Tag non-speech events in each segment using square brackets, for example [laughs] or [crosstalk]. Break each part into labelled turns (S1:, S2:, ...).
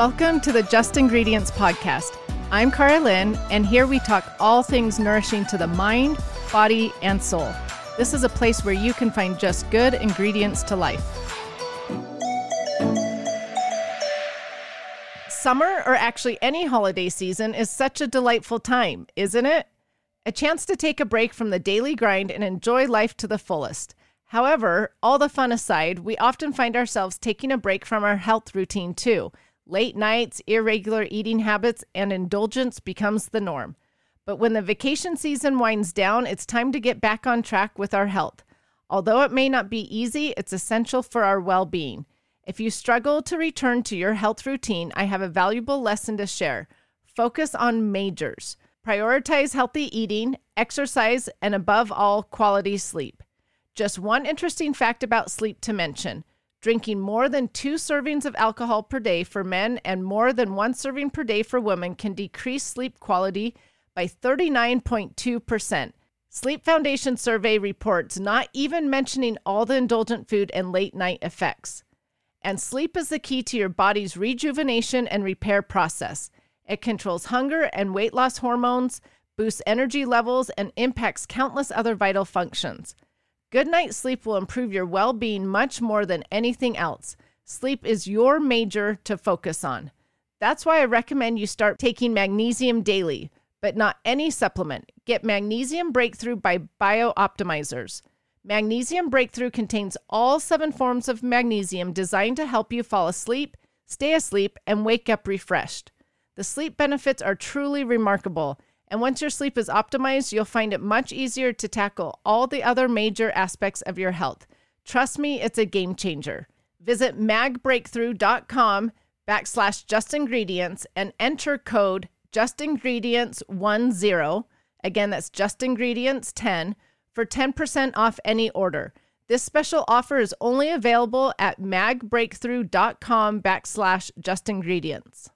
S1: Welcome to the Just Ingredients Podcast. I'm Karalynne, and here we talk all things nourishing to the mind, body, and soul. This is a place where you can find just good ingredients to life. Summer, or actually any holiday season, is such a delightful time, isn't it? A chance to take a break from the daily grind and enjoy life to the fullest. However, all the fun aside, we often find ourselves taking a break from our health routine too. Late nights, irregular eating habits, and indulgence becomes the norm. But when the vacation season winds down, it's time to get back on track with our health. Although it may not be easy, it's essential for our well being. If you struggle to return to your health routine, I have a valuable lesson to share. Focus on majors. Prioritize healthy eating, exercise, and above all, quality sleep. Just one interesting fact about sleep to mention drinking more than two servings of alcohol per day for men and more than one serving per day for women can decrease sleep quality by 39.2%. Sleep Foundation survey reports not even mentioning all the indulgent food and late night effects. And sleep is the key to your body's rejuvenation and repair process. It controls hunger and weight loss hormones, boosts energy levels, and impacts countless other vital functions. Good night's sleep will improve your well being much more than anything else. Sleep is your major to focus on. That's why I recommend you start taking magnesium daily, but not any supplement. Get Magnesium Breakthrough by BiOptimizers. Magnesium Breakthrough contains all seven forms of magnesium designed to help you fall asleep, stay asleep, and wake up refreshed. The sleep benefits are truly remarkable, and once your sleep is optimized, you'll find it much easier to tackle all the other major aspects of your health. Trust me, it's a game changer. Visit magbreakthrough.com backslash just ingredients and enter code justingredients10. again that's justingredients10 for 10% off any order. This special offer is only available at magbreakthrough.com backslash just ingredients.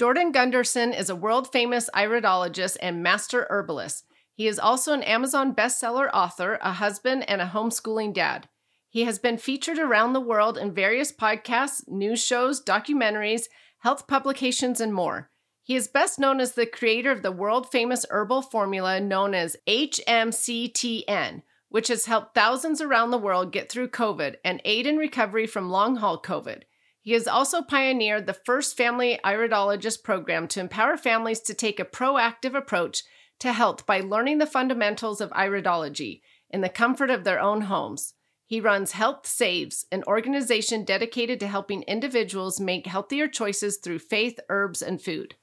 S1: Jordan Gundersen is a world famous iridologist and master herbalist. He is also an Amazon bestseller author, a husband, and a homeschooling dad. He has been featured around the world in various podcasts, news shows, documentaries, health publications, and more. He is best known as the creator of the world famous herbal formula known as HMCTN, which has helped thousands around the world get through COVID and aid in recovery from long haul COVID. He has also pioneered the first family iridologist program to empower families to take a proactive approach to health by learning the fundamentals of iridology in the comfort of their own homes. He runs Health Saves, an organization dedicated to helping individuals make healthier choices through faith, herbs, and food.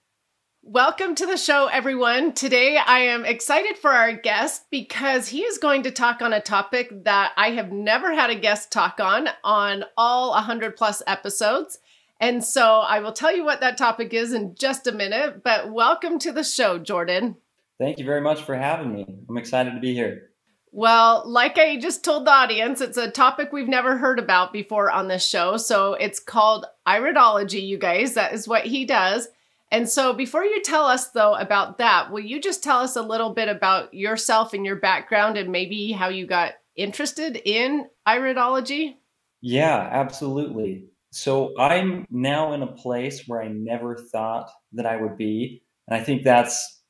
S1: Welcome to the show, everyone. Today I am excited for our guest because he is going to talk on a topic that I have never had a guest talk on on all 100 plus episodes. And so I will tell you what that topic is in just a minute. But welcome to the show, Jordan.
S2: Thank you very much for having me. I'm excited to be here.
S1: Well, like I just told the audience, it's a topic we've never heard about before on this show. So it's called iridology, you guys. That is what he does. And so, before you tell us, though, about that, will you just tell us a little bit about yourself and your background and maybe how you got interested in iridology?
S2: Yeah, absolutely. So, I'm now in a place where I never thought that I would be. And I think that's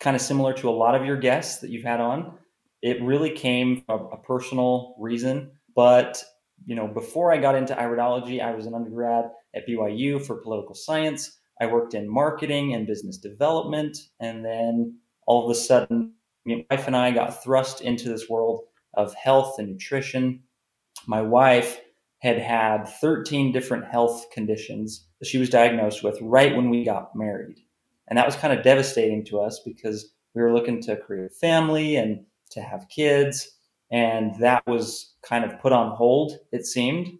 S2: kind of similar to a lot of your guests that you've had on. It really came from a personal reason. But, you know, before I got into iridology, I was an undergrad at BYU for political science. I worked in marketing and business development. And then all of a sudden, my wife and I got thrust into this world of health and nutrition. My wife had had 13 different health conditions that she was diagnosed with right when we got married. And that was kind of devastating to us because we were looking to create a family and to have kids. And that was kind of put on hold, it seemed.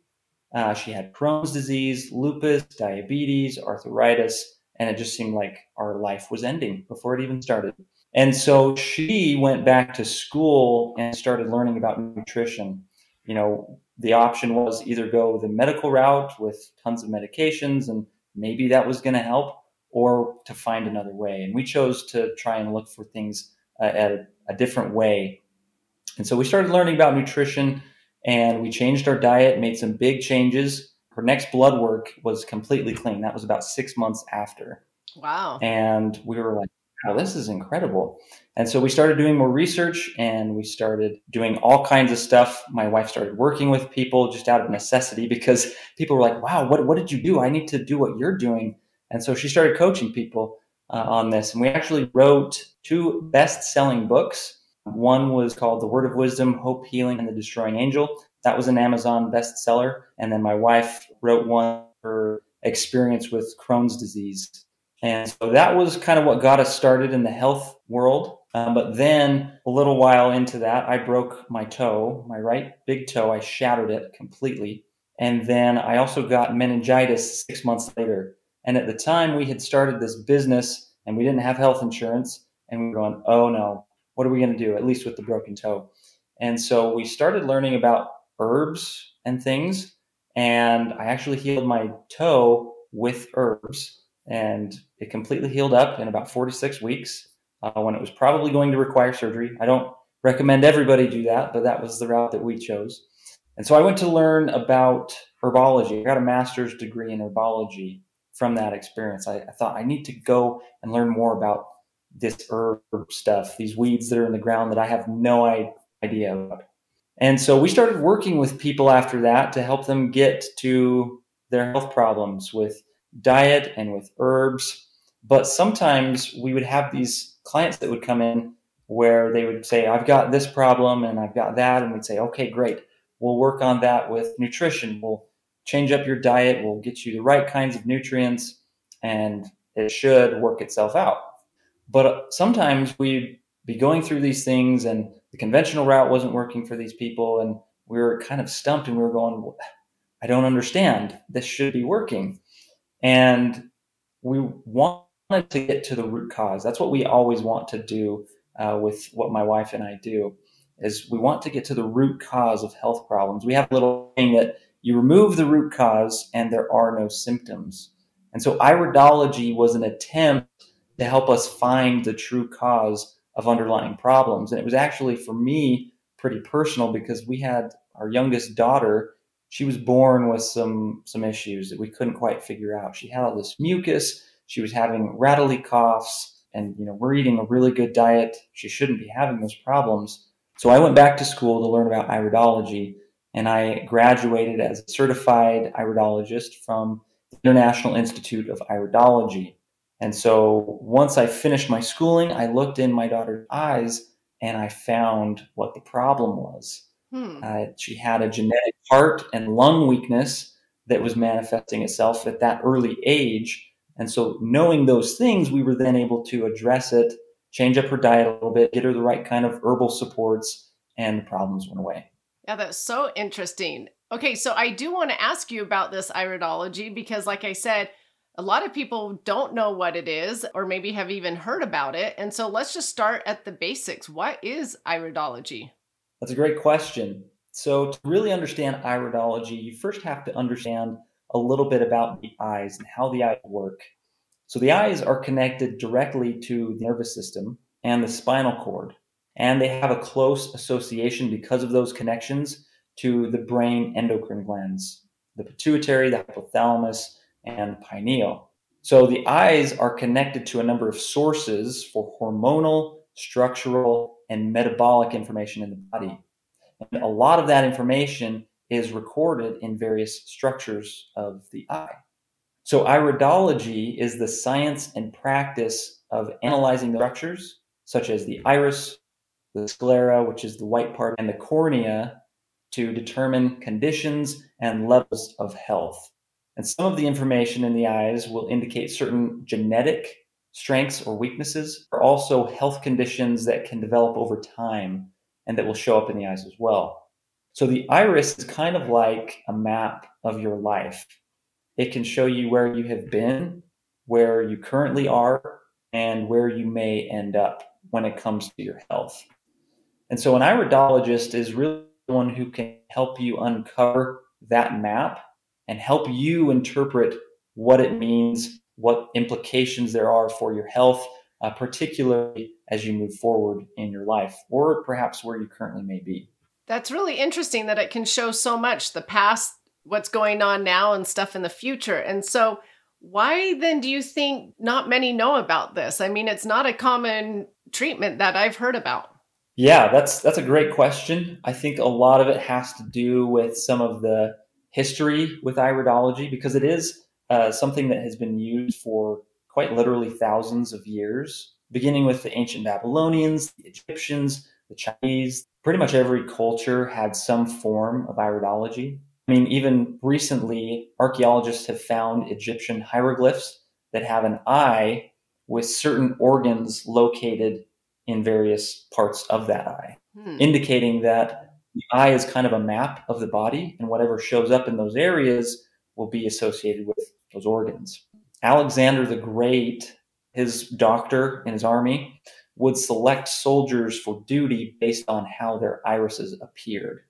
S2: Uh, she had Crohn's disease, lupus, diabetes, arthritis, and it just seemed like our life was ending before it even started. And so she went back to school and started learning about nutrition. You know, the option was either go the medical route with tons of medications and maybe that was going to help, or to find another way. And we chose to try and look for things uh, at a, a different way. And so we started learning about nutrition and we changed our diet, made some big changes. her next blood work was completely clean. That was about six months after.
S1: Wow.
S2: And we were like, wow, this is incredible. And so we started doing more research and we started doing all kinds of stuff. My wife started working with people just out of necessity because people were like, wow, what, what did you do? I need to do what you're doing. And so she started coaching people uh, on this. And we actually wrote two best selling books. One was called The Word of Wisdom, Hope, Healing, and the Destroying Angel. That was an Amazon bestseller. And then my wife wrote one for experience with Crohn's disease. And so that was kind of what got us started in the health world. Um, but then a little while into that, I broke my toe, my right big toe. I shattered it completely. And then I also got meningitis six months later. And at the time, we had started this business and we didn't have health insurance. And we were going, oh no, what are we going to do, at least with the broken toe? And so we started learning about herbs and things. And I actually healed my toe with herbs and it completely healed up in about 46 weeks uh, when it was probably going to require surgery. I don't recommend everybody do that, but that was the route that we chose. And so I went to learn about herbology. I got a master's degree in herbology from that experience. I, I thought I need to go and learn more about this herb stuff, these weeds that are in the ground that I have no idea about. And so we started working with people after that to help them get to their health problems with diet and with herbs. But sometimes we would have these clients that would come in where they would say, I've got this problem and I've got that. And we'd say, okay, great. We'll work on that with nutrition. We'll change up your diet. We'll get you the right kinds of nutrients and it should work itself out. But sometimes we'd be going through these things and the conventional route wasn't working for these people. And we were kind of stumped and we were going, I don't understand. This should be working. And we wanted to get to the root cause. That's what we always want to do uh, with what my wife and I do is we want to get to the root cause of health problems. We have a little thing that you remove the root cause and there are no symptoms. And so iridology was an attempt to help us find the true cause of underlying problems. And it was actually for me pretty personal because we had our youngest daughter she was born with some some issues that we couldn't quite figure out. She had all this mucus. She was having rattly coughs, and you know we're eating a really good diet. She shouldn't be having those problems. So I went back to school to learn about iridology, and I graduated as a certified iridologist from the International Institute of Iridology. And so once I finished my schooling, I looked in my daughter's eyes and I found what the problem was. Hmm. Uh, she had a genetic heart and lung weakness that was manifesting itself at that early age. And so, knowing those things, we were then able to address it, change up her diet a little bit, get her the right kind of herbal supports, and the problems went away.
S1: Yeah, that's so interesting. Okay, so I do want to ask you about this iridology because, like I said, a lot of people don't know what it is or maybe have even heard about it. And so let's just start at the basics. What is iridology?
S2: That's a great question. So, to really understand iridology, you first have to understand a little bit about the eyes and how the eyes work. So, the eyes are connected directly to the nervous system and the spinal cord, and they have a close association because of those connections to the brain endocrine glands, the pituitary, the hypothalamus, and pineal. So, the eyes are connected to a number of sources for hormonal, structural, and metabolic information in the body. And a lot of that information is recorded in various structures of the eye. So, iridology is the science and practice of analyzing the structures, such as the iris, the sclera, which is the white part, and the cornea, to determine conditions and levels of health. And some of the information in the eyes will indicate certain genetic strengths or weaknesses or also health conditions that can develop over time and that will show up in the eyes as well. So the iris is kind of like a map of your life. It can show you where you have been, where you currently are, and where you may end up when it comes to your health. And so an iridologist is really one who can help you uncover that map and help you interpret what it means what implications there are for your health, uh, particularly as you move forward in your life or perhaps where you currently may be.
S1: That's really interesting that it can show so much the past, what's going on now and stuff in the future. And so, why then do you think not many know about this? I mean, it's not a common treatment that I've heard about.
S2: Yeah, that's that's a great question. I think a lot of it has to do with some of the history with iridology because it is uh, something that has been used for quite literally thousands of years, beginning with the ancient Babylonians, the Egyptians, the Chinese. Pretty much every culture had some form of iridology. I mean, even recently, archaeologists have found Egyptian hieroglyphs that have an eye with certain organs located in various parts of that eye, hmm. indicating that the eye is kind of a map of the body, and whatever shows up in those areas will be associated with those organs. Alexander the Great, his doctor in his army, would select soldiers for duty based on how their irises appeared.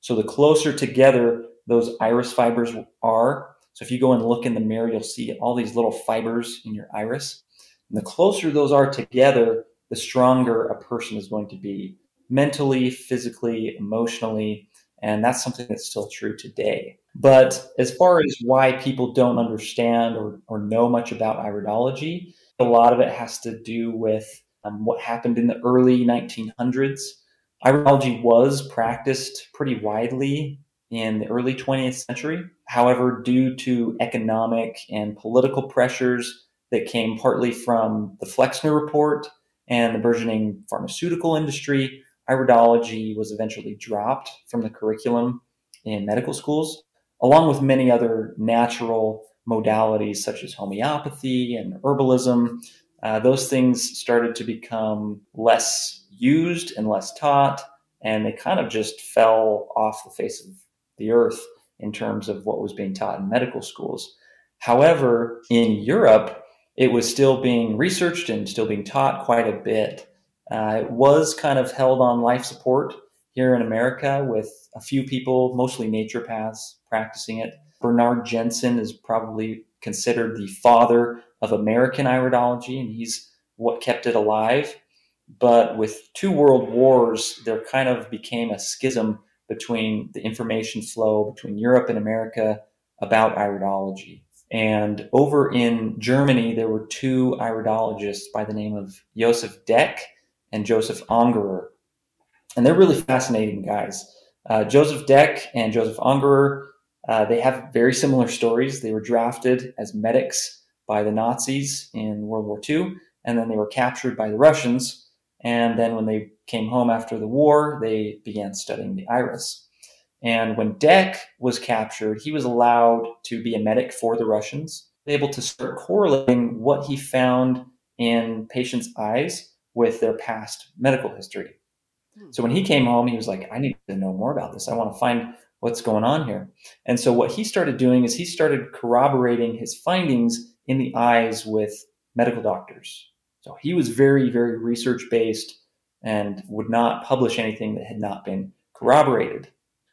S2: So the closer together those iris fibers are, so if you go and look in the mirror, you'll see all these little fibers in your iris. And the closer those are together, the stronger a person is going to be mentally, physically, emotionally. And that's something that's still true today. But as far as why people don't understand or, or know much about iridology, a lot of it has to do with um, what happened in the early 1900s. Iridology was practiced pretty widely in the early 20th century. However, due to economic and political pressures that came partly from the Flexner Report and the burgeoning pharmaceutical industry, iridology was eventually dropped from the curriculum in medical schools, along with many other natural modalities such as homeopathy and herbalism. Uh, those things started to become less used and less taught, and they kind of just fell off the face of the earth in terms of what was being taught in medical schools. However, in Europe, it was still being researched and still being taught quite a bit. Uh, it was kind of held on life support here in America with a few people, mostly naturopaths, practicing it. Bernard Jensen is probably considered the father of American iridology, and he's what kept it alive. But with two world wars, there kind of became a schism between the information flow between Europe and America about iridology. And over in Germany, there were two iridologists by the name of Josef Deck and Josef Angerer. And they're really fascinating guys. Uh, Josef Deck and Joseph Angerer, uh, they have very similar stories. They were drafted as medics by the Nazis in World War II, and then they were captured by the Russians. And then when they came home after the war, they began studying the iris. And when Deck was captured, he was allowed to be a medic for the Russians, able to start correlating what he found in patients' eyes with their past medical history. Hmm. So when he came home, he was like, I need to know more about this. I want to find what's going on here. And so what he started doing is he started corroborating his findings in the eyes with medical doctors. So he was very, very research based and would not publish anything that had not been corroborated.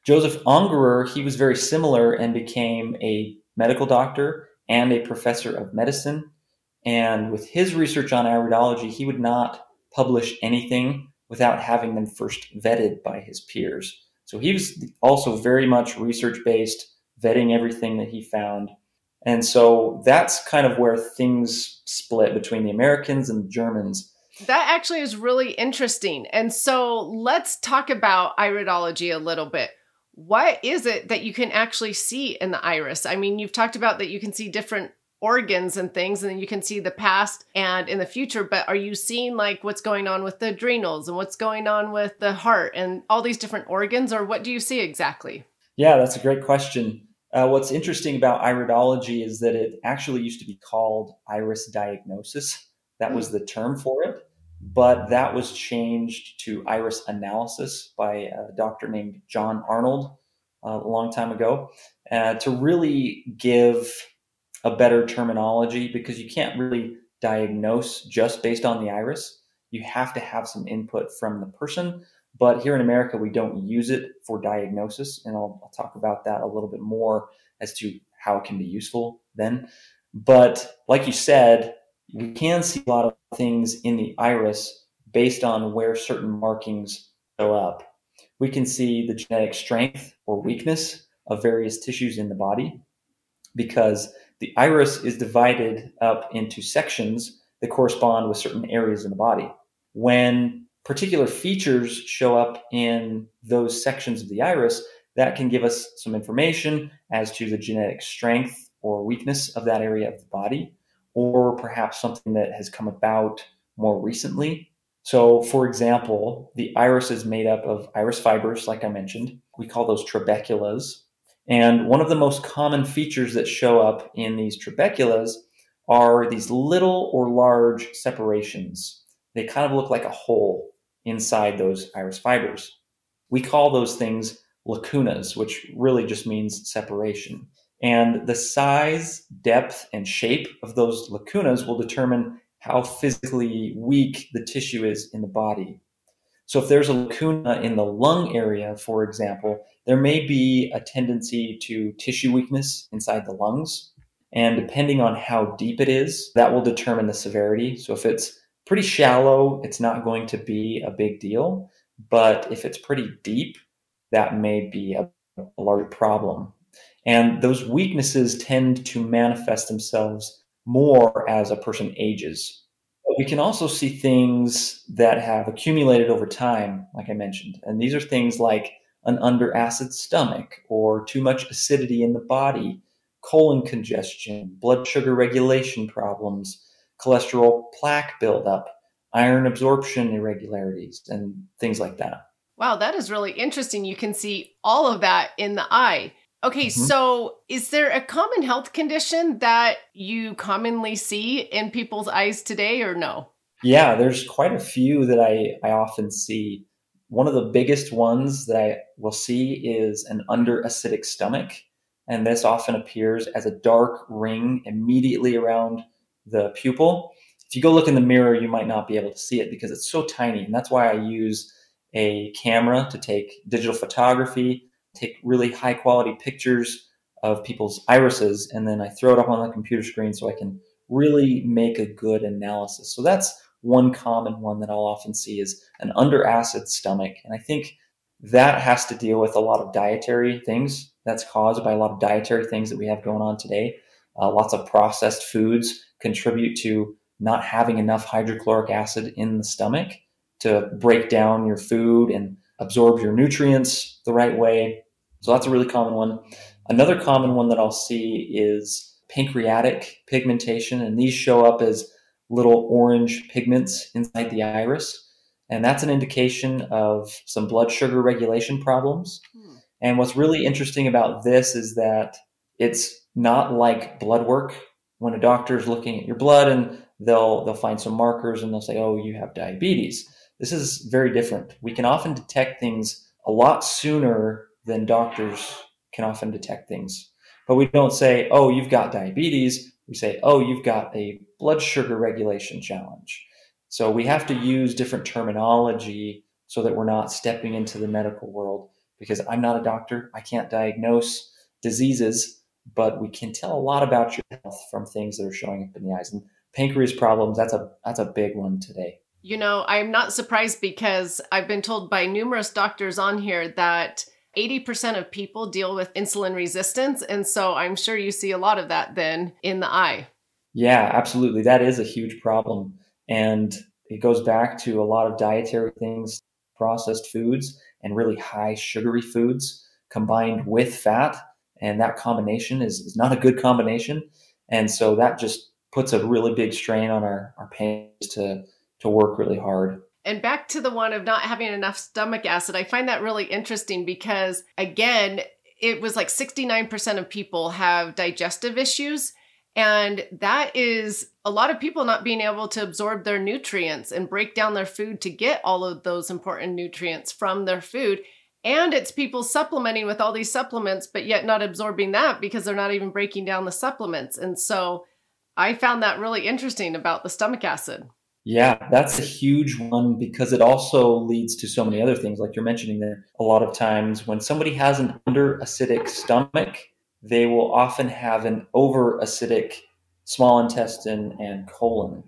S2: Josef Angerer, he was very similar and became a medical doctor and a professor of medicine. And with his research on iridology, he would not publish anything without having them first vetted by his peers. So he was also very much research based, vetting everything that he found. And so that's kind of where things split between the Americans and the Germans.
S1: That actually is really interesting. And so let's talk about iridology a little bit what is it that you can actually see in the iris? I mean, you've talked about that you can see different organs and things and then you can see the past and in the future but are you seeing like what's going on with the adrenals and what's going on with the heart and all these different organs or what do you see exactly?
S2: Yeah that's a great question. Uh, what's interesting about iridology is that it actually used to be called iris diagnosis. That was the term for it but that was changed to iris analysis by a doctor named John Arnold uh, a long time ago uh, to really give a better terminology because you can't really diagnose just based on the iris. You have to have some input from the person. But here in America, we don't use it for diagnosis. And I'll, I'll talk about that a little bit more as to how it can be useful then. But like you said, we can see a lot of things in the iris based on where certain markings show up. We can see the genetic strength or weakness of various tissues in the body because the iris is divided up into sections that correspond with certain areas in the body. When particular features show up in those sections of the iris, that can give us some information as to the genetic strength or weakness of that area of the body, or perhaps something that has come about more recently. So, for example, the iris is made up of iris fibers, like I mentioned. We call those trabeculas. And one of the most common features that show up in these trabeculas are these little or large separations. They kind of look like a hole inside those iris fibers. We call those things lacunas, which really just means separation. And the size, depth, and shape of those lacunas will determine how physically weak the tissue is in the body. So, if there's a lacuna in the lung area, for example, there may be a tendency to tissue weakness inside the lungs. And depending on how deep it is, that will determine the severity. So, if it's pretty shallow, it's not going to be a big deal. But if it's pretty deep, that may be a, a large problem. And those weaknesses tend to manifest themselves more as a person ages. But we can also see things that have accumulated over time, like I mentioned. And these are things like an under acid stomach or too much acidity in the body, colon congestion, blood sugar regulation problems, cholesterol plaque buildup, iron absorption irregularities, and things like that.
S1: Wow, that is really interesting. You can see all of that in the eye. Okay, mm-hmm. so is there a common health condition that you commonly see in people's eyes today or no?
S2: Yeah, there's quite a few that I, I often see. One of the biggest ones that I will see is an under acidic stomach. And this often appears as a dark ring immediately around the pupil. If you go look in the mirror, you might not be able to see it because it's so tiny. And that's why I use a camera to take digital photography take really high quality pictures of people's irises, and then I throw it up on the computer screen so I can really make a good analysis. So that's one common one that I'll often see is an under acid stomach. And I think that has to deal with a lot of dietary things that's caused by a lot of dietary things that we have going on today. Uh, lots of processed foods contribute to not having enough hydrochloric acid in the stomach to break down your food and absorb your nutrients the right way. So that's a really common one. Another common one that I'll see is pancreatic pigmentation, and these show up as little orange pigments inside the iris. And that's an indication of some blood sugar regulation problems. Hmm. And what's really interesting about this is that it's not like blood work when a doctor is looking at your blood and they'll they'll find some markers and they'll say, "Oh, you have diabetes." This is very different. We can often detect things a lot sooner than doctors can often detect things. But we don't say, oh, you've got diabetes. We say, oh, you've got a blood sugar regulation challenge. So we have to use different terminology so that we're not stepping into the medical world because I'm not a doctor. I can't diagnose diseases, but we can tell a lot about your health from things that are showing up in the eyes. And pancreas problems, that's a that's a big one today.
S1: You know, I'm not surprised because I've been told by numerous doctors on here that 80% of people deal with insulin resistance. And so I'm sure you see a lot of that then in the eye.
S2: Yeah, absolutely. That is a huge problem. And it goes back to a lot of dietary things, processed foods, and really high sugary foods combined with fat. And that combination is, is not a good combination. And so that just puts a really big strain on our, our pancreas to, to work really hard.
S1: And back to the one of not having enough stomach acid, I find that really interesting because, again, it was like 69% of people have digestive issues. And that is a lot of people not being able to absorb their nutrients and break down their food to get all of those important nutrients from their food. And it's people supplementing with all these supplements, but yet not absorbing that because they're not even breaking down the supplements. And so I found that really interesting about the stomach acid.
S2: Yeah, that's a huge one because it also leads to so many other things, like you're mentioning there. A lot of times, when somebody has an under acidic stomach, they will often have an over acidic small intestine and colon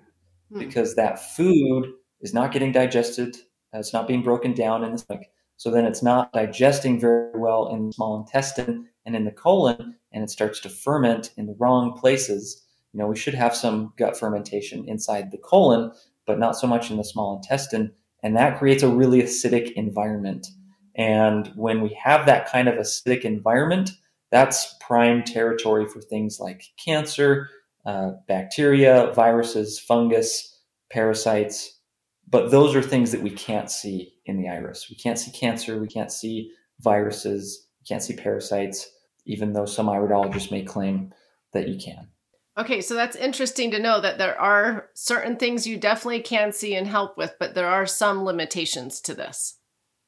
S2: hmm. because that food is not getting digested, it's not being broken down in the stomach. So then it's not digesting very well in the small intestine and in the colon, and it starts to ferment in the wrong places. You know, we should have some gut fermentation inside the colon, but not so much in the small intestine. And that creates a really acidic environment. And when we have that kind of acidic environment, that's prime territory for things like cancer, uh, bacteria, viruses, fungus, parasites. But those are things that we can't see in the iris. We can't see cancer, we can't see viruses, we can't see parasites, even though some iridologists may claim that you can.
S1: Okay, so that's interesting to know that there are certain things you definitely can see and help with, but there are some limitations to this.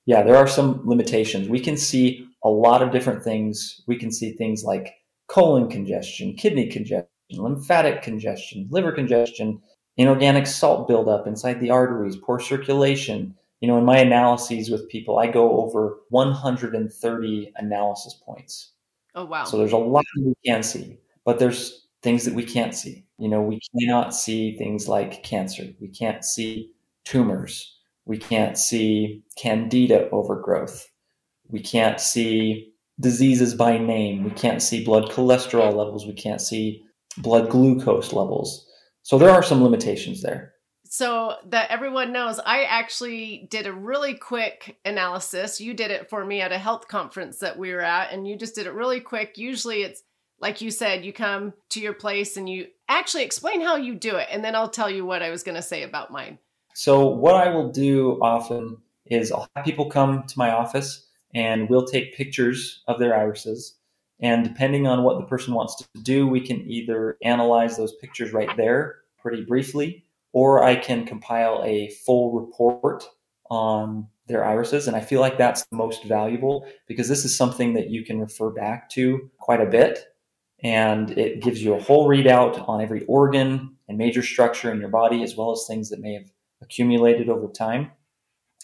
S2: Yeah, there are some limitations. We can see a lot of different things. We can see things like colon congestion, kidney congestion, lymphatic congestion, liver congestion, inorganic salt buildup inside the arteries, poor circulation. You know, in my analyses with people, I go over 130 analysis points.
S1: Oh, wow.
S2: So there's a lot we can see, but there's things that we can't see. You know, we cannot see things like cancer. We can't see tumors. We can't see candida overgrowth. We can't see diseases by name. We can't see blood cholesterol levels. We can't see blood glucose levels. So there are some limitations there.
S1: So that everyone knows, I actually did a really quick analysis. You did it for me at a health conference that we were at, and you just did it really quick. Usually it's like you said, you come to your place and you actually explain how you do it, and then I'll tell you what I was going to say about mine.
S2: So, what I will do often is I'll have people come to my office and we'll take pictures of their irises. And depending on what the person wants to do, we can either analyze those pictures right there pretty briefly, or I can compile a full report on their irises. And I feel like that's the most valuable because this is something that you can refer back to quite a bit. And it gives you a whole readout on every organ and major structure in your body, as well as things that may have accumulated over time.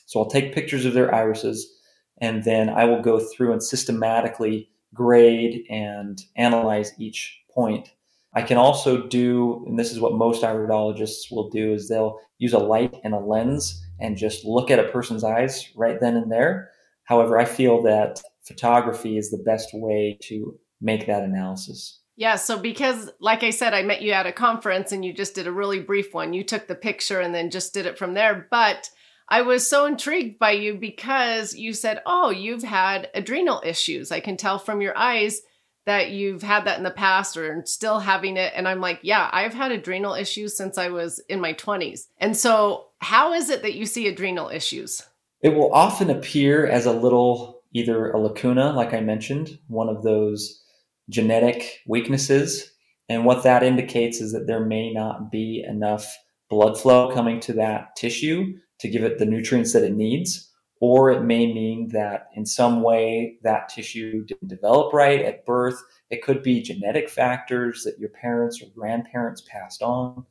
S2: So I'll take pictures of their irises and then I will go through and systematically grade and analyze each point. I can also do, and this is what most iridologists will do, is they'll use a light and a lens and just look at a person's eyes right then and there. However, I feel that photography is the best way to make that analysis.
S1: Yeah, so because, like I said, I met you at a conference and you just did a really brief one. You took the picture and then just did it from there. But I was so intrigued by you because you said, Oh, you've had adrenal issues. I can tell from your eyes that you've had that in the past or still having it. And I'm like, Yeah, I've had adrenal issues since I was in my 20s. And so, how is it that you see adrenal issues?
S2: It will often appear as a little, either a lacuna, like I mentioned, one of those genetic weaknesses. And what that indicates is that there may not be enough blood flow coming to that tissue to give it the nutrients that it needs. Or it may mean that in some way that tissue didn't develop right at birth. It could be genetic factors that your parents or grandparents passed on.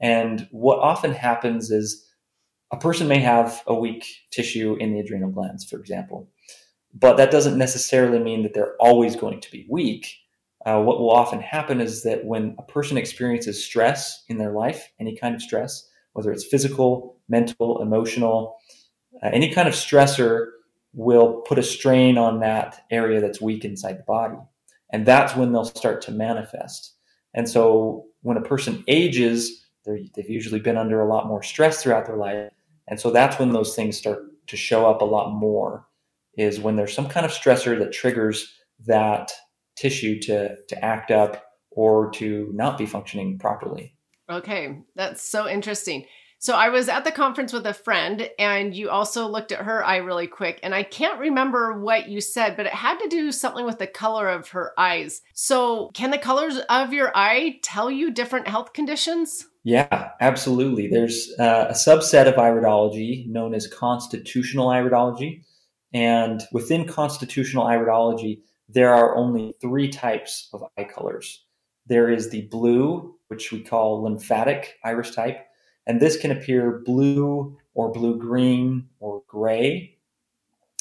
S2: And what often happens is a person may have a weak tissue in the adrenal glands, for example. But that doesn't necessarily mean that they're always going to be weak. Uh, what will often happen is that when a person experiences stress in their life, any kind of stress, whether it's physical, mental, emotional, uh, any kind of stressor will put a strain on that area that's weak inside the body. And that's when they'll start to manifest. And so when a person ages, they've usually been under a lot more stress throughout their life. And so that's when those things start to show up a lot more is when there's some kind of stressor that triggers that tissue to to act up or to not be functioning properly.
S1: Okay, that's so interesting. So I was at the conference with a friend and you also looked at her eye really quick and I can't remember what you said but it had to do something with the color of her eyes. So can the colors of your eye tell you different health conditions?
S2: Yeah, absolutely. There's uh, a subset of iridology known as constitutional iridology and within constitutional iridology, there are only three types of eye colors. There is the blue, which we call lymphatic iris type, and this can appear blue or blue green or gray.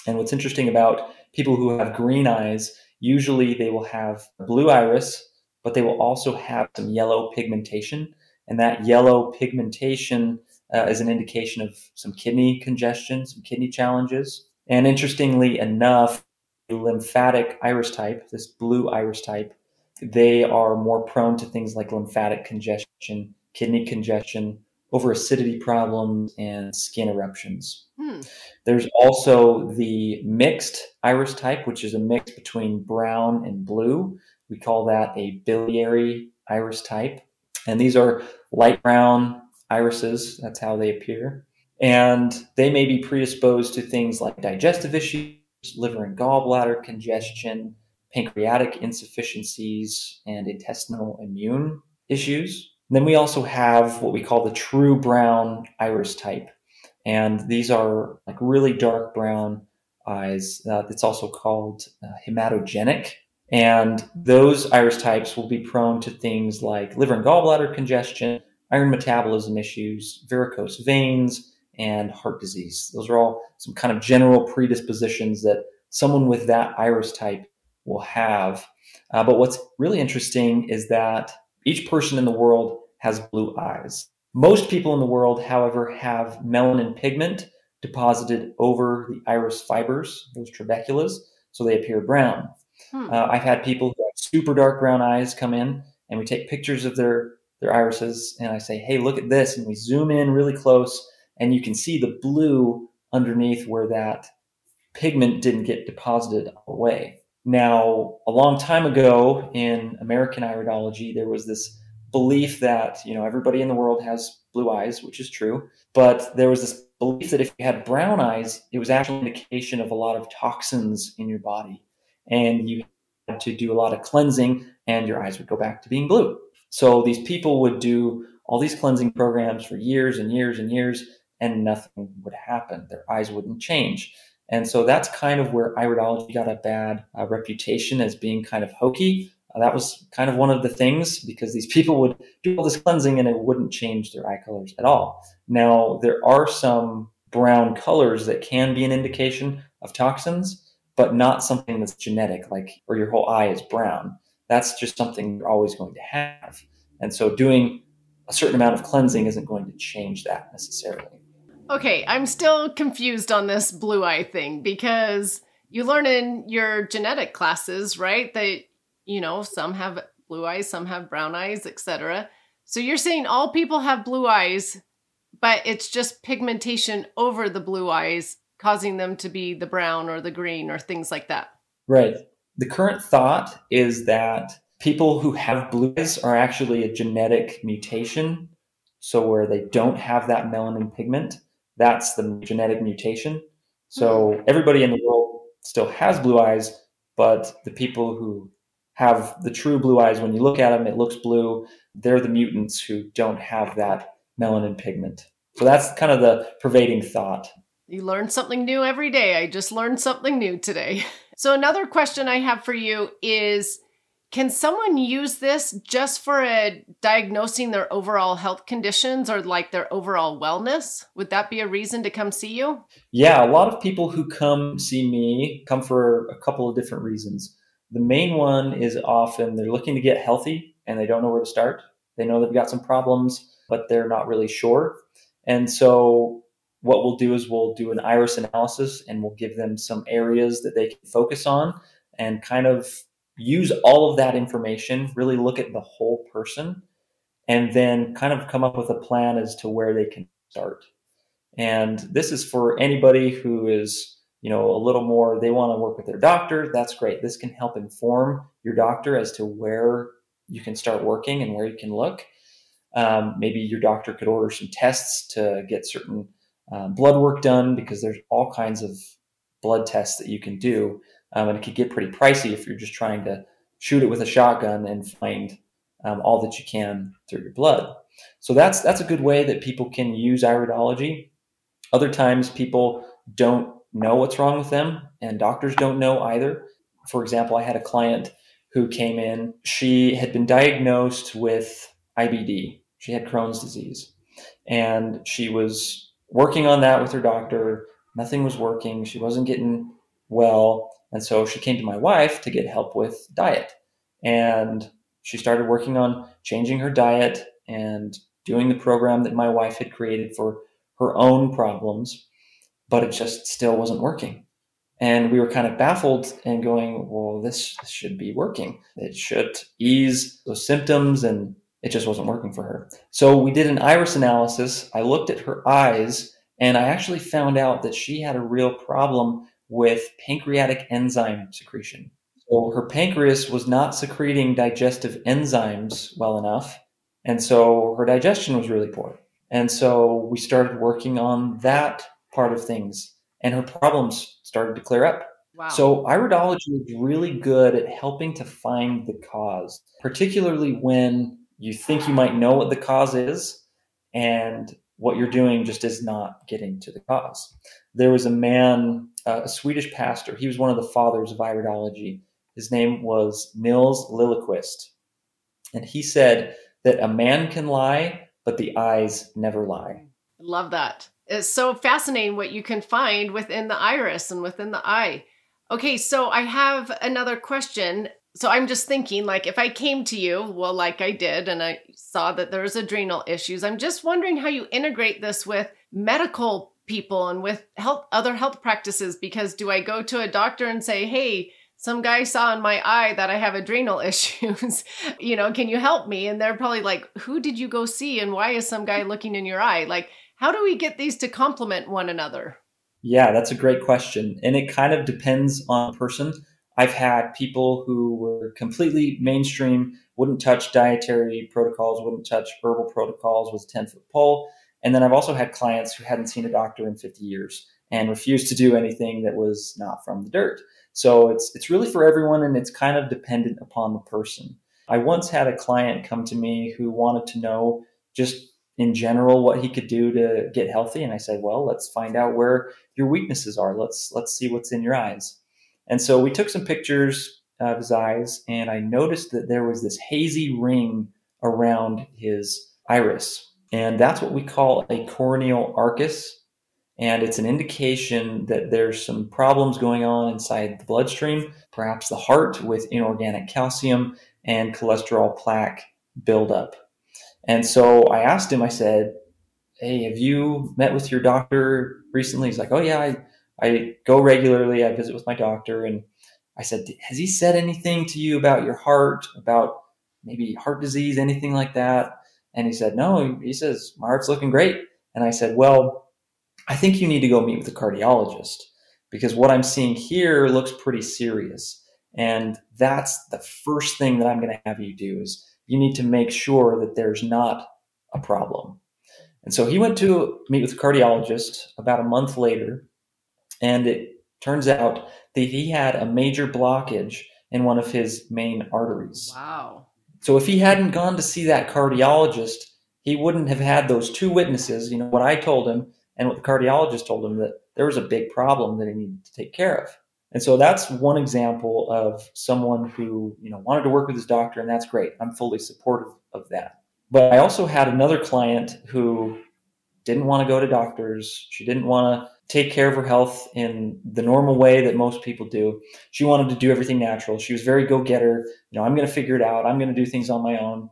S2: And what's interesting about people who have green eyes, usually they will have blue iris, but they will also have some yellow pigmentation. And that yellow pigmentation uh, is an indication of some kidney congestion, some kidney challenges And interestingly enough, lymphatic iris type, this blue iris type, they are more prone to things like lymphatic congestion, kidney congestion, over acidity problems, and skin eruptions. Hmm. There's also the mixed iris type, which is a mix between brown and blue. We call that a biliary iris type. And these are light brown irises. That's how they appear. And they may be predisposed to things like digestive issues, liver and gallbladder congestion, pancreatic insufficiencies, and intestinal immune issues. And then we also have what we call the true brown iris type. And these are like really dark brown eyes. Uh, it's also called uh, hematogenic. And those iris types will be prone to things like liver and gallbladder congestion, iron metabolism issues, varicose veins, and heart disease. Those are all some kind of general predispositions that someone with that iris type will have. Uh, but what's really interesting is that each person in the world has blue eyes. Most people in the world, however, have melanin pigment deposited over the iris fibers, those trabeculas, so they appear brown. Hmm. Uh, I've had people who have super dark brown eyes come in, and we take pictures of their their irises, and I say, "Hey, look at this," and we zoom in really close, and you can see the blue underneath where that pigment didn't get deposited away. Now, a long time ago in American iridology, there was this belief that you know everybody in the world has blue eyes, which is true, but there was this belief that if you had brown eyes, it was actually an indication of a lot of toxins in your body, and you had to do a lot of cleansing, and your eyes would go back to being blue. So these people would do all these cleansing programs for years and years and years, and nothing would happen. Their eyes wouldn't change. And so that's kind of where iridology got a bad uh, reputation as being kind of hokey uh, that was kind of one of the things because these [laughs] people would do all this cleansing and it wouldn't change their eye colors at all. Now, there are some brown colors that can be an indication of toxins, but not something that's genetic, like or your whole eye is brown. That's just something you're always going to have. And so doing a certain amount of cleansing isn't going to change that necessarily.
S1: Okay, I'm still confused on this blue eye thing because you learn in your genetic classes, right, that you know, some have blue eyes, some have brown eyes, etc. So you're saying all people have blue eyes, but it's just pigmentation over the blue eyes causing them to be the brown or the green or things like that.
S2: Right. The current thought is that people who have blue eyes are actually a genetic mutation. So where they don't have that melanin pigment, that's the genetic mutation. So hmm. everybody in the world still has blue eyes, but the people who have the true blue eyes. When you look at them, it looks blue. They're the mutants who don't have that melanin pigment. So that's kind of the pervading thought.
S1: You learn something new every day. I just learned something new today. [laughs] So, another question I have for you is Can someone use this just for a, diagnosing their overall health conditions or like their overall wellness? Would that be a reason to come see you?
S2: Yeah, a lot of people who come see me come for a couple of different reasons. The main one is often they're looking to get healthy and they don't know where to start. They know they've got some problems, but they're not really sure. And so what we'll do is we'll do an iris analysis and we'll give them some areas that they can focus on and kind of use all of that information, really look at the whole person, and then kind of come up with a plan as to where they can start. And this is for anybody who is you know a little more they want to work with their doctor that's great. This can help inform your doctor as to where you can start working and where you can look. Um, maybe your doctor could order some tests to get certain um, blood work done because there's all kinds of blood tests that you can do um, and it could get pretty pricey if you're just trying to shoot it with a shotgun and find um, all that you can through your blood so that's that's a good way that people can use iridology other times people don't know what's wrong with them, and doctors don't know either. For example, I had a client who came in. She had been diagnosed with IBD. She had Crohn's disease. And she was working on that with her doctor. Nothing was working. She wasn't getting well. And so she came to my wife to get help with diet. And she started working on changing her diet and doing the program that my wife had created for her own problems but it just still wasn't working. And we were kind of baffled and going, well, this should be working. It should ease those symptoms, and it just wasn't working for her. So we did an iris analysis. I looked at her eyes, and I actually found out that she had a real problem with pancreatic enzyme secretion. So her pancreas was not secreting digestive enzymes well enough. And so her digestion was really poor. And so we started working on that part of things, and her problems started to clear up.
S1: Wow.
S2: So iridology is really good at helping to find the cause, particularly when you think you might know what the cause is and what you're doing just is not getting to the cause. There was a man, uh, a Swedish pastor, he was one of the fathers of iridology. His name was Nils Liljeqvist. And he said that a man can lie, but the eyes never lie.
S1: Love that. It's so fascinating what you can find within the iris and within the eye. Okay, so I have another question. So I'm just thinking, like, if I came to you, well, like I did, and I saw that there was adrenal issues, I'm just wondering how you integrate this with medical people and with health, other health practices. Because do I go to a doctor and say, hey, some guy saw in my eye that I have adrenal [laughs] issues. you know, can you help me? And they're probably like, who did you go see? And why is some guy looking in your eye? Like, how do we get these to complement one another?
S2: Yeah, that's a great question. And it kind of depends on the person. I've had people who were completely mainstream, wouldn't touch dietary protocols, wouldn't touch herbal protocols, a 10 foot pole. And then I've also had clients who hadn't seen a doctor in 50 years and refused to do anything that was not from the dirt. So it's it's really for everyone and it's kind of dependent upon the person. I once had a client come to me who wanted to know just in general what he could do to get healthy and I said, "Well, let's find out where your weaknesses are. Let's let's see what's in your eyes." And so we took some pictures of his eyes and I noticed that there was this hazy ring around his iris. And that's what we call a corneal arcus and it's an indication that there's some problems going on inside the bloodstream, perhaps the heart with inorganic calcium and cholesterol plaque buildup. And so I asked him, I said, Hey, have you met with your doctor recently? He's like, Oh, yeah, I, I go regularly. I visit with my doctor. And I said, Has he said anything to you about your heart, about maybe heart disease, anything like that? And he said, No, he says, My heart's looking great. And I said, Well, I think you need to go meet with a cardiologist because what I'm seeing here looks pretty serious. And that's the first thing that I'm going to have you do is you need to make sure that there's not a problem. And so he went to meet with a cardiologist about a month later, and it turns out that he had a major blockage in one of his main arteries.
S1: Wow.
S2: So if he hadn't gone to see that cardiologist, he wouldn't have had those two witnesses, you know, what I told him and what the cardiologist told him that there was a big problem that he needed to take care of. And so that's one example of someone who, you know, wanted to work with his doctor, and that's great. I'm fully supportive of that. But I also had another client who didn't want to go to doctors. She didn't want to take care of her health in the normal way that most people do. She wanted to do everything natural. She was very go-getter. You know, I'm going to figure it out. I'm going to do things on my own.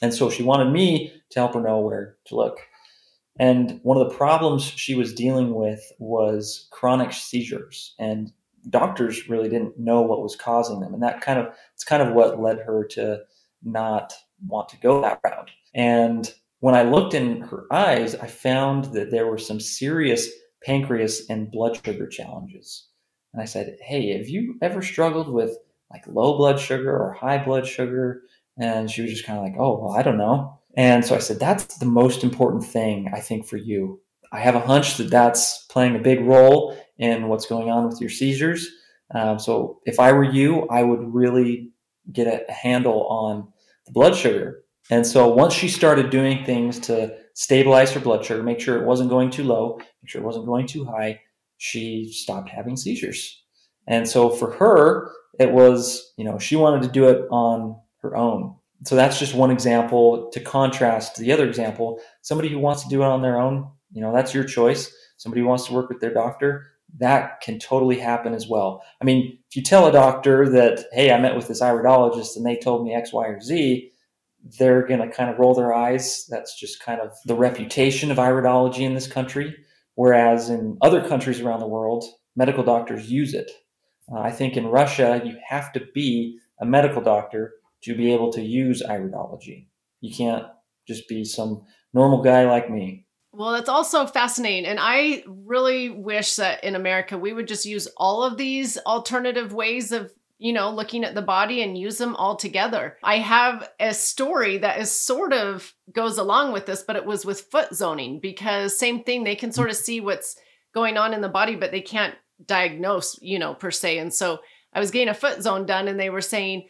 S2: And so she wanted me to help her know where to look. And one of the problems she was dealing with was chronic seizures. And doctors really didn't know what was causing them. And that kind of, it's kind of what led her to not want to go that route. And when I looked in her eyes, I found that there were some serious pancreas and blood sugar challenges. And I said, Hey, have you ever struggled with like low blood sugar or high blood sugar? And she was just kind of like, Oh, well, I don't know. And so I said, that's the most important thing, I think, for you. I have a hunch that that's playing a big role in what's going on with your seizures. Um, so if I were you, I would really get a handle on the blood sugar. And so once she started doing things to stabilize her blood sugar, make sure it wasn't going too low, make sure it wasn't going too high, she stopped having seizures. And so for her, it was, you know, she wanted to do it on her own so that's just one example to contrast the other example. Somebody who wants to do it on their own, you know, that's your choice. Somebody who wants to work with their doctor, that can totally happen as well. I mean, if you tell a doctor that, hey, I met with this iridologist and they told me X, Y, or Z, they're going to kind of roll their eyes. That's just kind of the reputation of iridology in this country. Whereas in other countries around the world, medical doctors use it. Uh, I think in Russia, you have to be a medical doctor to be able to use iridology. You can't just be some normal guy like me.
S1: Well, that's also fascinating. And I really wish that in America we would just use all of these alternative ways of, you know, looking at the body and use them all together. I have a story that is sort of goes along with this, but it was with foot zoning because same thing, they can sort of see what's going on in the body, but they can't diagnose, you know, per se. And so I was getting a foot zone done and they were saying,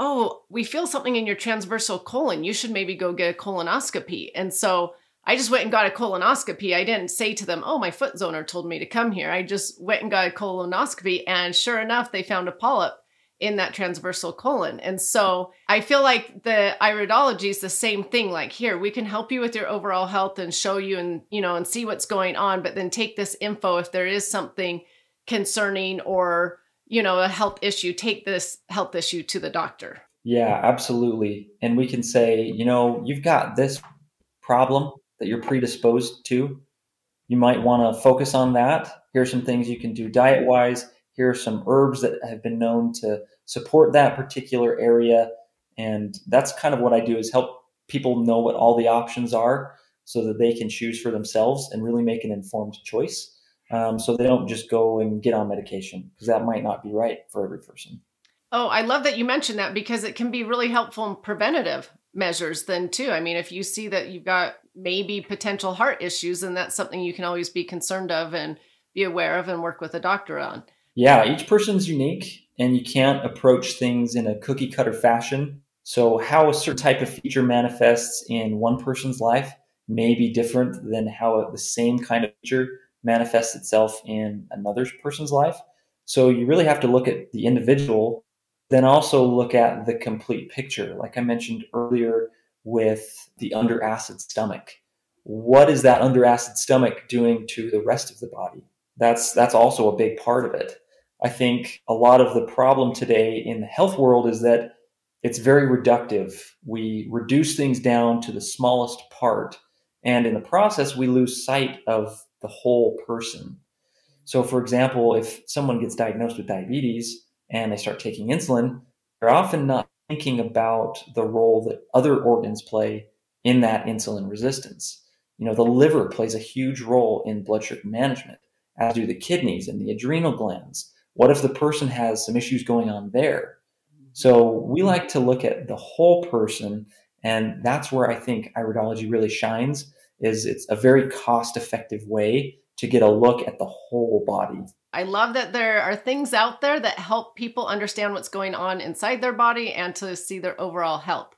S1: Oh, we feel something in your transversal colon. You should maybe go get a colonoscopy. And so I just went and got a colonoscopy. I didn't say to them, Oh, my foot zoner told me to come here. I just went and got a colonoscopy. And sure enough, they found a polyp in that transversal colon. And so I feel like the iridology is the same thing. Like here, we can help you with your overall health and show you and, you know, and see what's going on, but then take this info if there is something concerning or you know a health issue take this health issue to the doctor.
S2: Yeah absolutely. And we can say you know you've got this problem that you're predisposed to. You might want to focus on that. Here's some things you can do diet wise here are some herbs that have been known to support that particular area and that's kind of what i do is help people know what all the options are so that they can choose for themselves and really make an informed choice um, so they don't just go and get on medication because that might not be right for every person.
S1: Oh, I love that you mentioned that because it can be really helpful in preventative measures then too. I mean, if you see that you've got maybe potential heart issues, then that's something you can always be concerned of and be aware of and work with a doctor on.
S2: Yeah, each person's unique and you can't approach things in a cookie cutter fashion. So, how a certain type of feature manifests in one person's life may be different than how the same kind of feature manifests itself in another person's life. So you really have to look at the individual, then also look at the complete picture. Like I mentioned earlier with the under acid stomach. What is that under acid stomach doing to the rest of the body? That's that's also a big part of it. I think a lot of the problem today in the health world is that it's very reductive. We reduce things down to the smallest part. And in the process, we lose sight of the whole person. So, for example, if someone gets diagnosed with diabetes and they start taking insulin, they're often not thinking about the role that other organs play in that insulin resistance. You know, the liver plays a huge role in blood sugar management, as do the kidneys and the adrenal glands. What if the person has some issues going on there? Mm-hmm. So we like to look at the whole person, and that's where I think iridology really shines is it's a very cost effective way to get a look at the whole body.
S1: I love that there are things out there that help people understand what's going on inside their body and to see their overall health.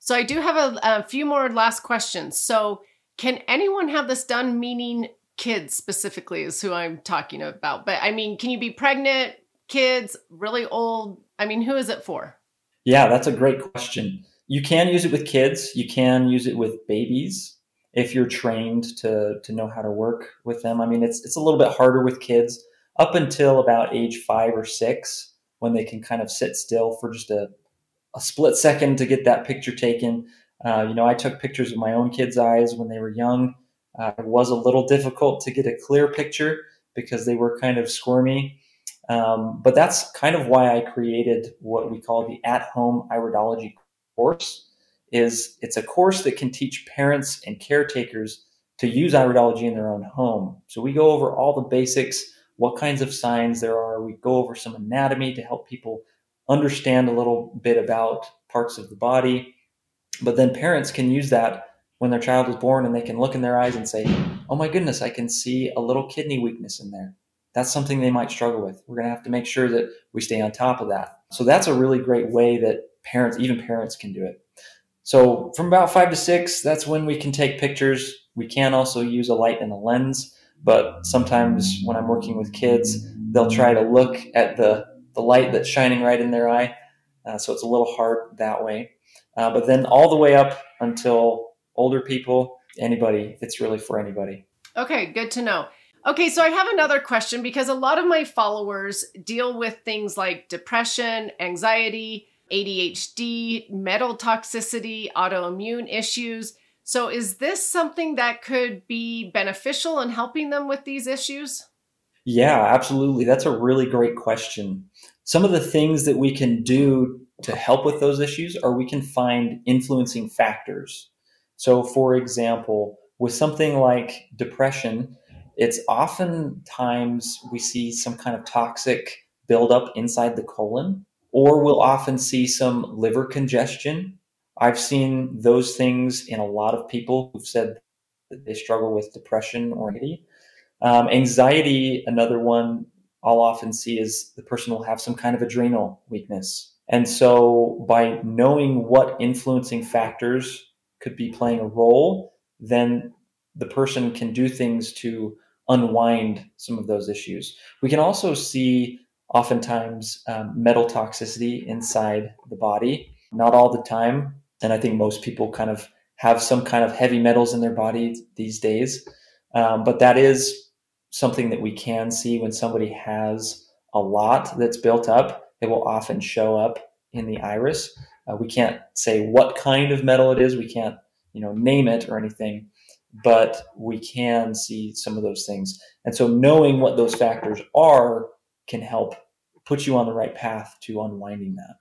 S1: So I do have a, a few more last questions. So can anyone have this done? Meaning kids specifically is who I'm talking about. But I mean, can you be pregnant, kids, really old? I mean, who is it for?
S2: Yeah, that's a great question. You can use it with kids. You can use it with babies if you're trained to to know how to work with them. I mean, it's it's a little bit harder with kids up until about age five or six when they can kind of sit still for just a, a split second to get that picture taken. Uh, you know, I took pictures of my own kids' eyes when they were young. Uh, it was a little difficult to get a clear picture because they were kind of squirmy. Um, but that's kind of why I created what we call the at-home iridology course is it's a course that can teach parents and caretakers to use iridology in their own home. So we go over all the basics, what kinds of signs there are. We go over some anatomy to help people understand a little bit about parts of the body. But then parents can use that when their child is born and they can look in their eyes and say, Oh my goodness, I can see a little kidney weakness in there. That's something they might struggle with. We're going to have to make sure that we stay on top of that. So that's a really great way that parents, even parents, can do it. So from about five to six, that's when we can take pictures. We can also use a light and a lens, but sometimes when I'm working with kids, they'll try to look at the, the light that's shining right in their eye. Uh, so it's a little hard that way. Uh, but then all the way up until older people, anybody, it's really for anybody.
S1: Okay, good to know. Okay, so I have another question because a lot of my followers deal with things like depression, anxiety, ADHD, metal toxicity, autoimmune issues. So, is this something that could be beneficial in helping them with these issues?
S2: Yeah, absolutely. That's a really great question. Some of the things that we can do to help with those issues are we can find influencing factors. So, for example, with something like depression, it's oftentimes we see some kind of toxic buildup inside the colon, or we'll often see some liver congestion. I've seen those things in a lot of people who've said that they struggle with depression or anxiety. Um, anxiety, another one I'll often see is the person will have some kind of adrenal weakness. And so by knowing what influencing factors could be playing a role, then the person can do things to unwind some of those issues. We can also see oftentimes um, metal toxicity inside the body, not all the time. And I think most people kind of have some kind of heavy metals in their body these days. Um, but that is something that we can see when somebody has a lot that's built up. It will often show up in the iris. Uh, we can't say what kind of metal it is. We can't, you know, name it or anything but we can see some of those things. And so knowing what those factors are can help put you on the right path to unwinding that.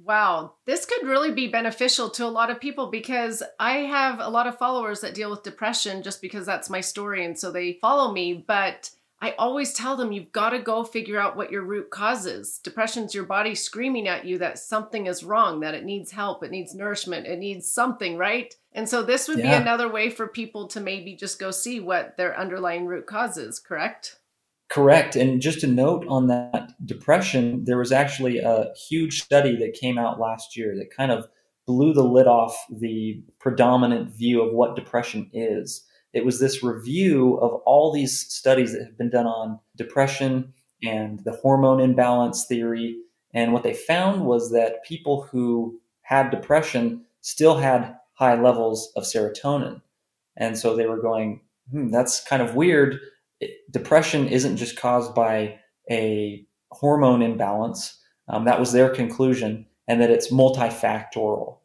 S1: Wow, this could really be beneficial to a lot of people because I have a lot of followers that deal with depression just because that's my story. And so they follow me. But I always tell them you've got to go figure out what your root cause is. Depression's your body screaming at you that something is wrong, that it needs help, it needs nourishment, it needs something, right? And so this would yeah. be another way for people to maybe just go see what their underlying root cause is, correct?
S2: Correct. And just a note on that depression, there was actually a huge study that came out last year that kind of blew the lid off the predominant view of what depression is it was this review of all these studies that have been done on depression and the hormone imbalance theory. And what they found was that people who had depression still had high levels of serotonin. And so they were going, hmm, that's kind of weird. Depression isn't just caused by a hormone imbalance. Um, that was their conclusion, and that it's multifactorial.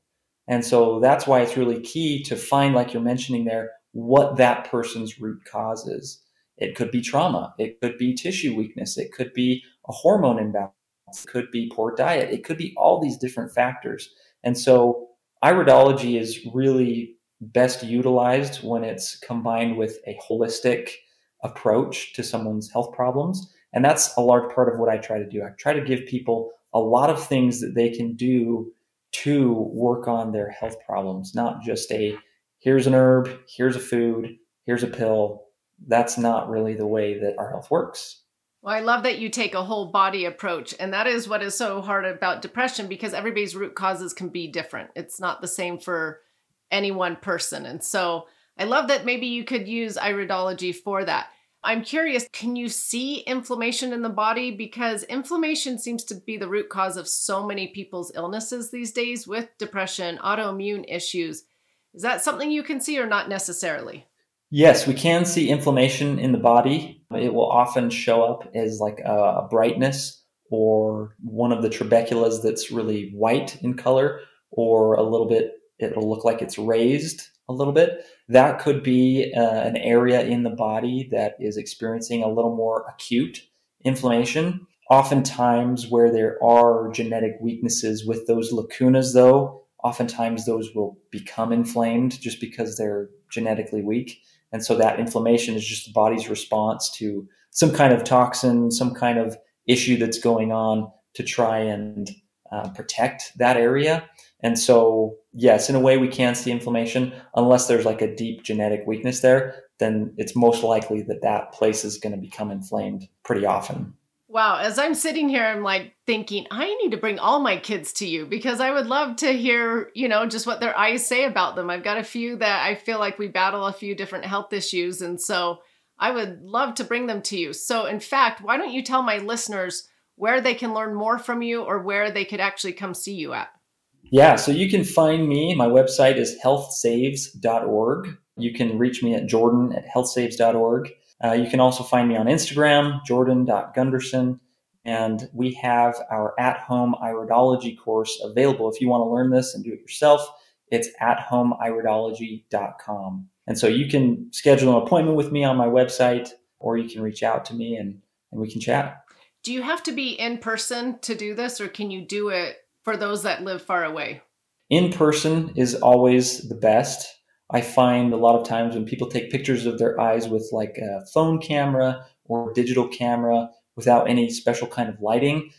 S2: And so that's why it's really key to find, like you're mentioning there, what that person's root cause is. It could be trauma. It could be tissue weakness. It could be a hormone imbalance. It could be poor diet. It could be all these different factors. And so iridology is really best utilized when it's combined with a holistic approach to someone's health problems. And that's a large part of what I try to do. I try to give people a lot of things that they can do to work on their health problems, not just a here's an herb, here's a food, here's a pill. That's not really the way that our health works.
S1: Well, I love that you take a whole body approach. And that is what is so hard about depression because everybody's root causes can be different. It's not the same for any one person. And so I love that maybe you could use iridology for that. I'm curious, can you see inflammation in the body? Because inflammation seems to be the root cause of so many people's illnesses these days with depression, autoimmune issues. Is that something you can see or not necessarily?
S2: Yes, we can see inflammation in the body. It will often show up as like a, brightness or one of the trabeculas that's really white in color or a little bit, it'll look like it's raised a little bit. That could be uh, an area in the body that is experiencing a little more acute inflammation. Oftentimes, where there are genetic weaknesses with those lacunas, though, oftentimes those will become inflamed just because they're genetically weak. And so that inflammation is just the body's response to some kind of toxin, some kind of issue that's going on to try and uh, protect that area. And so, yes, in a way, we can see inflammation unless there's like a deep genetic weakness there. Then it's most likely that that place is going to become inflamed pretty often.
S1: Wow, as I'm sitting here, I'm like thinking, I need to bring all my kids to you because I would love to hear, you know, just what their eyes say about them. I've got a few that I feel like we battle a few different health issues. And so I would love to bring them to you. So, in fact, why don't you tell my listeners where they can learn more from you or where they could actually come see you at?
S2: Yeah, so you can find me. My website is healthsaves.org. You can reach me at jordan at healthsaves.org. Uh, you can also find me on Instagram, jordan.gundersen. And we have our at home iridology course available. If you want to learn this and do it yourself, it's at homeiridology.com. And so you can schedule an appointment with me on my website, or you can reach out to me and and we can chat.
S1: Do you have to be in person to do this, or can you do it for those that live far away?
S2: In person is always the best. I find a lot of times when people take pictures of their eyes with like a phone camera or digital camera without any special kind of lighting,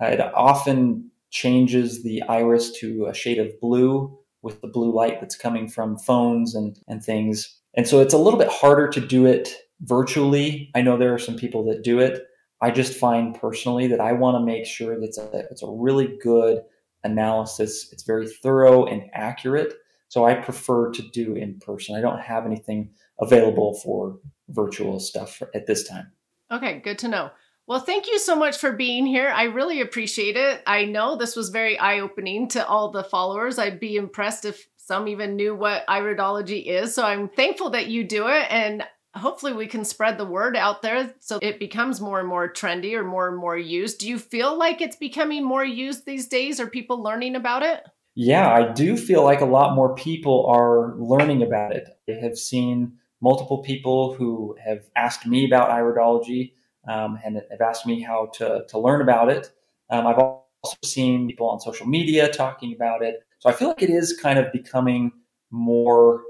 S2: uh, it often changes the iris to a shade of blue with the blue light that's coming from phones and, and things. And so it's a little bit harder to do it virtually. I know there are some people that do it. I just find personally that I want to make sure that it's a, it's a really good analysis. It's very thorough and accurate. So I prefer to do in person. I don't have anything available for virtual stuff at this time.
S1: Okay, good to know. Well, thank you so much for being here. I really appreciate it. I know this was very eye opening to all the followers. I'd be impressed if some even knew what iridology is. So I'm thankful that you do it. And hopefully we can spread the word out there so it becomes more and more trendy or more and more used. Do you feel like it's becoming more used these days? Are people learning about it?
S2: Yeah, I do feel like a lot more people are learning about it. I have seen multiple people who have asked me about iridology um, and have asked me how to, to learn about it. Um, I've also seen people on social media talking about it. So I feel like it is kind of becoming more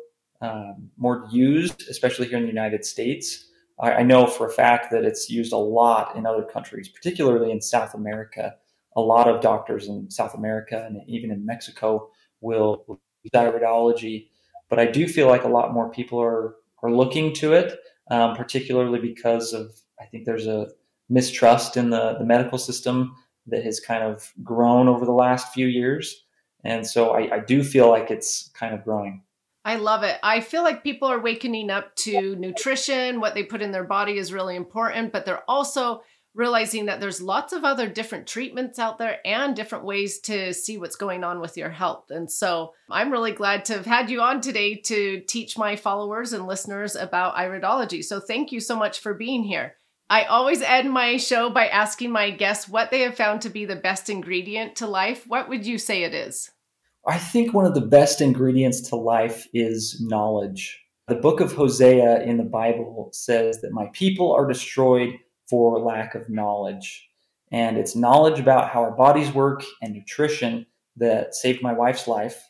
S2: um, more used, especially here in the United States. I, I, know for a fact that it's used a lot in other countries, particularly in South America. A lot of doctors in South America and even in Mexico will, use iridology. But I do feel like a lot more people are, are looking to it, um, particularly because of, I think there's a mistrust in the, the medical system that has kind of grown over the last few years. And so I, I do feel like it's kind of growing.
S1: I love it. I feel like people are wakening up to nutrition, what they put in their body is really important, but they're also realizing that there's lots of other different treatments out there and different ways to see what's going on with your health. And so I'm really glad to have had you on today to teach my followers and listeners about iridology. So thank you so much for being here. I always end my show by asking my guests what they have found to be the best ingredient to life. What would you say it is?
S2: I think one of the best ingredients to life is knowledge. The book of Hosea in the Bible says that my people are destroyed for lack of knowledge. And it's knowledge about how our bodies work and nutrition that saved my wife's life.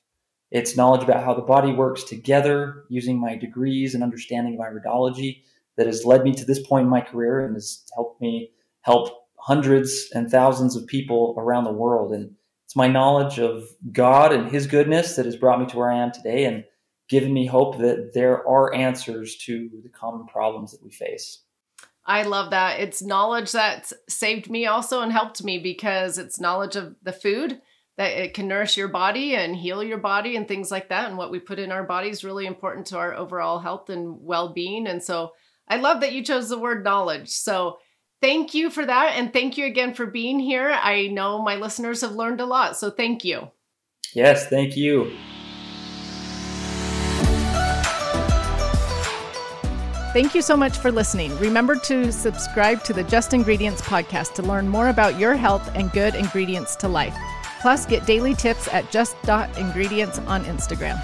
S2: It's knowledge about how the body works together using my degrees and understanding of iridology that has led me to this point in my career and has helped me help hundreds and thousands of people around the world. And it's my knowledge of God and His goodness that has brought me to where I am today and given me hope that there are answers to the common problems that we face.
S1: I love that. It's knowledge that saved me also and helped me because it's knowledge of the food that it can nourish your body and heal your body and things like that. And what we put in our body is really important to our overall health and well being. And so I love that you chose the word knowledge. So thank you for that. And thank you again for being here. I know my listeners have learned a lot. So thank you.
S2: Yes, thank you.
S1: Thank you so much for listening. Remember to subscribe to the Just Ingredients podcast to learn more about your health and good ingredients to life. Plus, get daily tips at just.ingredients on Instagram.